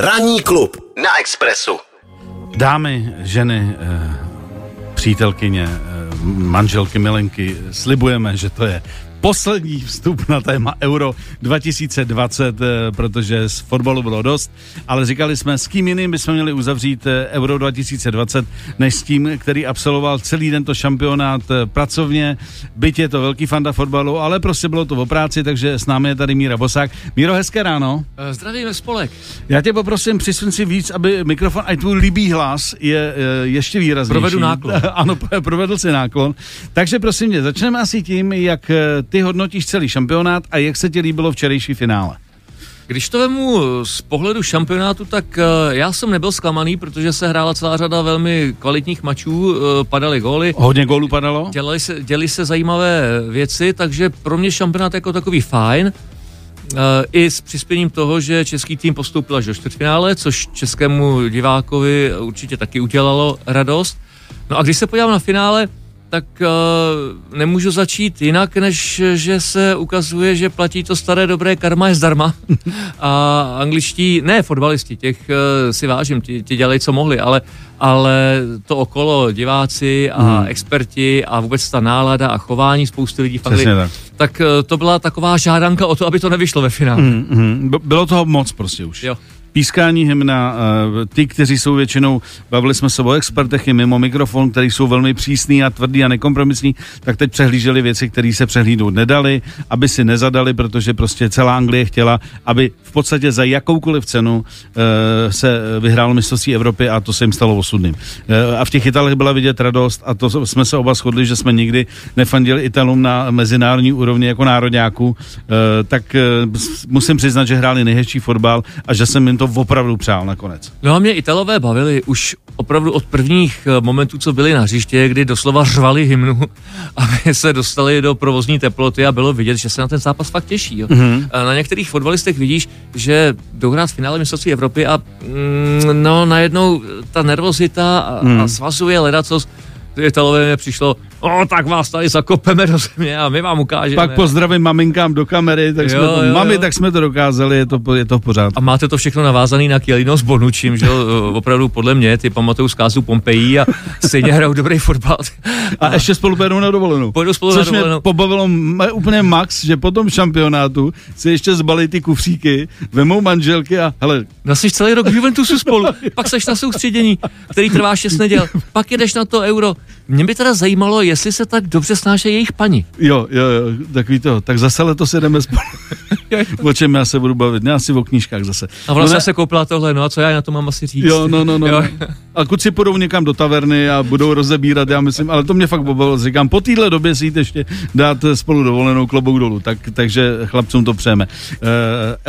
Ranní klub na Expressu. Dámy, ženy, eh, přítelkyně, eh, manželky, milenky, slibujeme, že to je poslední vstup na téma Euro 2020, eh, protože z fotbalu bylo dost, ale říkali jsme, s kým jiným bychom měli uzavřít eh, Euro 2020, než s tím, který absolvoval celý tento šampionát eh, pracovně. Byť je to velký fanda fotbalu, ale prostě bylo to o práci, takže s námi je tady Míra Bosák. Míro, hezké ráno. Zdravíme spolek. Já tě poprosím, přisun si víc, aby mikrofon, a tvůj líbý hlas je ještě výraznější. Provedu náklon. ano, provedl si náklon. Takže prosím mě, začneme asi tím, jak ty hodnotíš celý šampionát a jak se ti líbilo včerejší finále? Když to vemu z pohledu šampionátu, tak eh, já jsem nebyl zklamaný, protože se hrála celá řada velmi kvalitních mačů, eh, padaly góly. Hodně gólů padalo? Dělali se, děli se zajímavé věci, takže pro mě šampionát jako takový fajn. Eh, I s přispěním toho, že český tým postoupil až do čtvrtfinále, což českému divákovi určitě taky udělalo radost. No a když se podívám na finále, tak uh, nemůžu začít jinak, než že se ukazuje, že platí to staré dobré karma je zdarma. A angličtí, ne fotbalisti, těch uh, si vážím, ti, ti dělají, co mohli, ale, ale to okolo, diváci a hmm. experti a vůbec ta nálada a chování spousty lidí v Anglii, tak, tak uh, to byla taková žádanka o to, aby to nevyšlo ve finále. Hmm, hmm. Bylo toho moc prostě už. Jo pískání hymna, eh, ty, kteří jsou většinou, bavili jsme se o expertech i mimo mikrofon, který jsou velmi přísný a tvrdý a nekompromisní, tak teď přehlíželi věci, které se přehlídnout nedali, aby si nezadali, protože prostě celá Anglie chtěla, aby v podstatě za jakoukoliv cenu uh, se vyhrálo mistrovství Evropy a to se jim stalo osudným. Uh, a v těch Italech byla vidět radost a to jsme se oba shodli, že jsme nikdy nefandili Italům na mezinárodní úrovni jako národňáků, tak musím přiznat, že hráli nejhezčí fotbal a že jsem jim to opravdu přál nakonec. No a mě Italové bavili už opravdu od prvních eh, momentů, co byli na hřiště, kdy doslova řvali hymnu, aby se dostali do provozní teploty a bylo vidět, že se na ten zápas fakt těší. Jo. Mm-hmm. Na některých fotbalistech vidíš, že jdou hrát v finále mistrovství Evropy a mm, no najednou ta nervozita a, mm. a svazuje ledacos, Italové mi přišlo, o, tak vás tady zakopeme do země a my vám ukážeme. Pak pozdravím maminkám do kamery, tak jo, jsme to, jo, mami, jo. tak jsme to dokázali, je to, je to v pořádku. A máte to všechno navázané na Kielino s Bonučím, že opravdu podle mě, ty pamatují zkázu Pompeji a stejně hrajou dobrý fotbal. A, a ještě spolu pojedou na dovolenou. Pojedu spolu Což na dovolenou. mě pobavilo úplně max, že po tom šampionátu si ještě zbalí ty kufříky, vemou manželky a hele. No jsi celý rok v Juventusu spolu, pak seš na soustředění, který trvá 6 neděl, pak jedeš na to euro. Mě by teda zajímalo, jestli se tak dobře snáší jejich paní. Jo, jo, jo, takový to. Tak zase letos jedeme spolu. o čem já se budu bavit? Já si o knížkách zase. A vlastně no se koupila tohle, no a co já na to mám asi říct? Jo, no, no, no. Jo. A kluci půjdou někam do taverny a budou rozebírat, já myslím, ale to mě fakt pobavilo. Říkám, po téhle době si jít ještě dát spolu dovolenou klobouk dolů, tak, takže chlapcům to přejeme. Uh,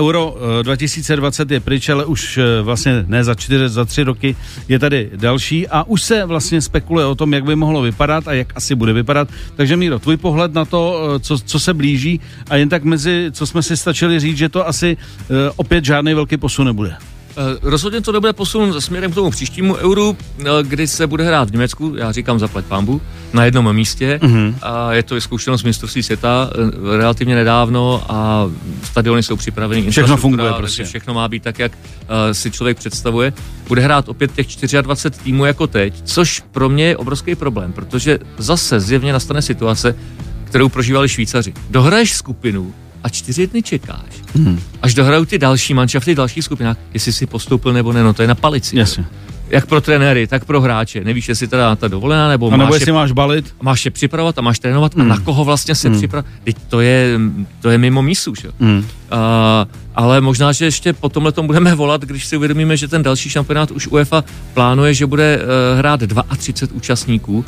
Euro 2020 je pryč, ale už uh, vlastně ne za čtyři, za tři roky je tady další a už se vlastně spekuluje o tom, jak by mohlo vypadat a jak asi bude vypadat. Takže Míro, tvůj pohled na to, co, co se blíží a jen tak mezi, co jsme si stačili říct, že to asi uh, opět žádný velký posun nebude. Eh, rozhodně to nebude posun směrem k tomu příštímu euru, eh, kdy se bude hrát v Německu, já říkám zaplať pambu, na jednom místě mm-hmm. a je to vyzkoušeno z mistrovství světa relativně nedávno a stadiony jsou připraveny. Všechno funguje, prostě. Všechno má být tak, jak uh, si člověk představuje. Bude hrát opět těch 24 týmů jako teď, což pro mě je obrovský problém, protože zase zjevně nastane situace, kterou prožívali Švýcaři. Dohraješ skupinu, a čtyři dny čekáš. Hmm. Až dohrajou ty další manšafty v dalších skupinách, jestli si postoupil nebo ne, no to je na palici. Jasně. Jak pro trenéry, tak pro hráče. Nevíš, jestli teda ta dovolená, nebo, a nebo máš jestli je, máš balit. Máš je připravovat a máš trénovat hmm. a na koho vlastně se hmm. připravovat. Teď to je, to je mimo mísu, že? Hmm. Uh, ale možná, že ještě po tomhle tom budeme volat, když si uvědomíme, že ten další šampionát už UEFA plánuje, že bude uh, hrát 32 účastníků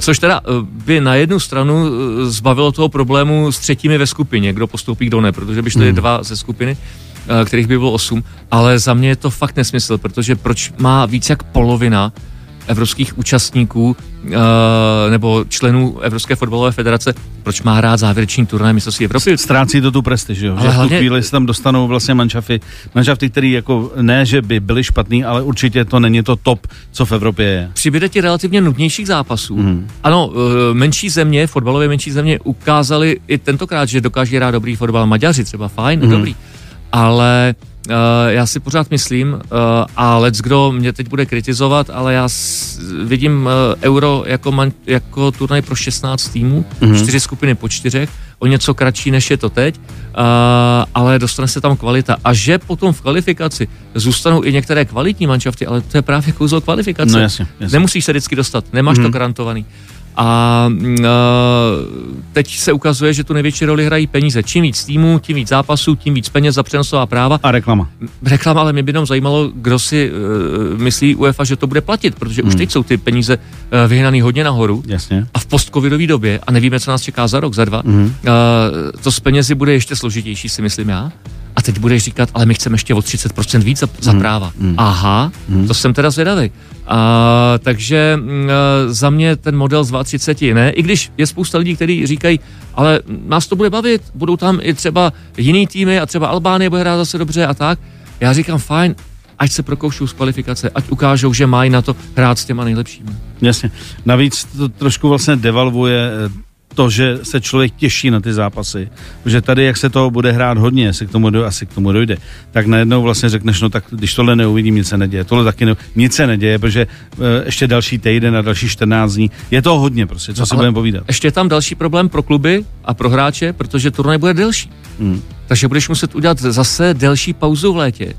což teda eh, by na jednu stranu eh, zbavilo toho problému s třetími ve skupině, kdo postoupí, kdo ne, protože by šly hmm. dva ze skupiny, kterých by bylo osm, ale za mě je to fakt nesmysl, protože proč má víc jak polovina evropských účastníků uh, nebo členů Evropské fotbalové federace, proč má hrát závěrečný turnaj mistrovství Evropy? Ztrácí to tu prestiž, jo? že v tu chvíli se tam dostanou vlastně manšafy, manšafty, který jako ne, že by byly špatný, ale určitě to není to top, co v Evropě je. Přibyde ti relativně nudnějších zápasů. Mm. Ano, uh, menší země, fotbalové menší země ukázali i tentokrát, že dokáží hrát dobrý fotbal. Maďaři třeba, fajn, mm. dobrý. Ale já si pořád myslím, uh, a let's kdo mě teď bude kritizovat, ale já vidím uh, euro jako, man, jako turnaj pro 16 týmů, mm-hmm. čtyři skupiny po čtyřech, o něco kratší, než je to teď, ale dostane se tam kvalita. A že potom v kvalifikaci zůstanou i některé kvalitní manšafty, ale to je právě kouzlo kvalifikace. No jasně, jasně. Nemusíš se vždycky dostat, nemáš mm-hmm. to garantovaný. A uh, teď se ukazuje, že tu největší roli hrají peníze. Čím víc týmů, tím víc zápasů, tím víc peněz za přenosová práva. A reklama. Reklama, ale mě by jenom zajímalo, kdo si uh, myslí UEFA, že to bude platit, protože hmm. už teď jsou ty peníze uh, vyhnaný hodně nahoru. Jasně. A v postcovidové době, a nevíme, co nás čeká za rok, za dva, hmm. uh, to s penězi bude ještě složitější, si myslím já. A teď budeš říkat, ale my chceme ještě o 30% víc za, za hmm. práva. Hmm. Aha, hmm. to jsem teda zvědavý. A, takže m, mm, za mě ten model z 32 ne, i když je spousta lidí, kteří říkají, ale nás to bude bavit, budou tam i třeba jiný týmy a třeba Albánie bude hrát zase dobře a tak. Já říkám, fajn, ať se prokoušou z kvalifikace, ať ukážou, že mají na to hrát s těma nejlepšími. Jasně. Navíc to trošku vlastně devalvuje to, že se člověk těší na ty zápasy. Protože tady, jak se to bude hrát hodně, se k tomu dojde, asi k tomu dojde, tak najednou vlastně řekneš, no tak když tohle neuvidím, nic se neděje. Tohle taky ne, nic se neděje, protože uh, ještě další týden a další 14 dní. Je to hodně prostě, co no, si budeme povídat. Ještě je tam další problém pro kluby a pro hráče, protože turnaj bude delší. Hmm. Takže budeš muset udělat zase delší pauzu v létě.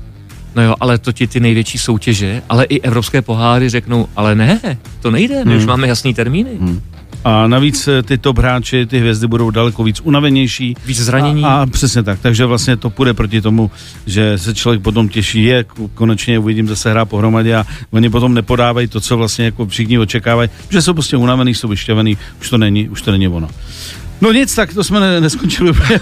No jo, ale to ti ty největší soutěže, ale i evropské poháry řeknou, ale ne, to nejde, my hmm. už máme jasný termíny. Hmm. A navíc eh, ty top hráči, ty hvězdy budou daleko víc unavenější. Víc zranění. A, a přesně tak. Takže vlastně to půjde proti tomu, že se člověk potom těší, je, konečně uvidím zase hra pohromadě a oni potom nepodávají to, co vlastně jako všichni očekávají, že jsou prostě unavený, jsou vyšťavený, už to není, už to není ono. No nic, tak to jsme ne, neskončili úplně,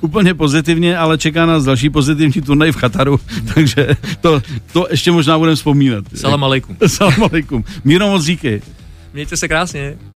úplně pozitivně, ale čeká nás další pozitivní turnaj v Chataru, takže to, to ještě možná budeme vzpomínat. Salam aleikum. Salam aleikum. Míro moc díky. Mějte se krásně.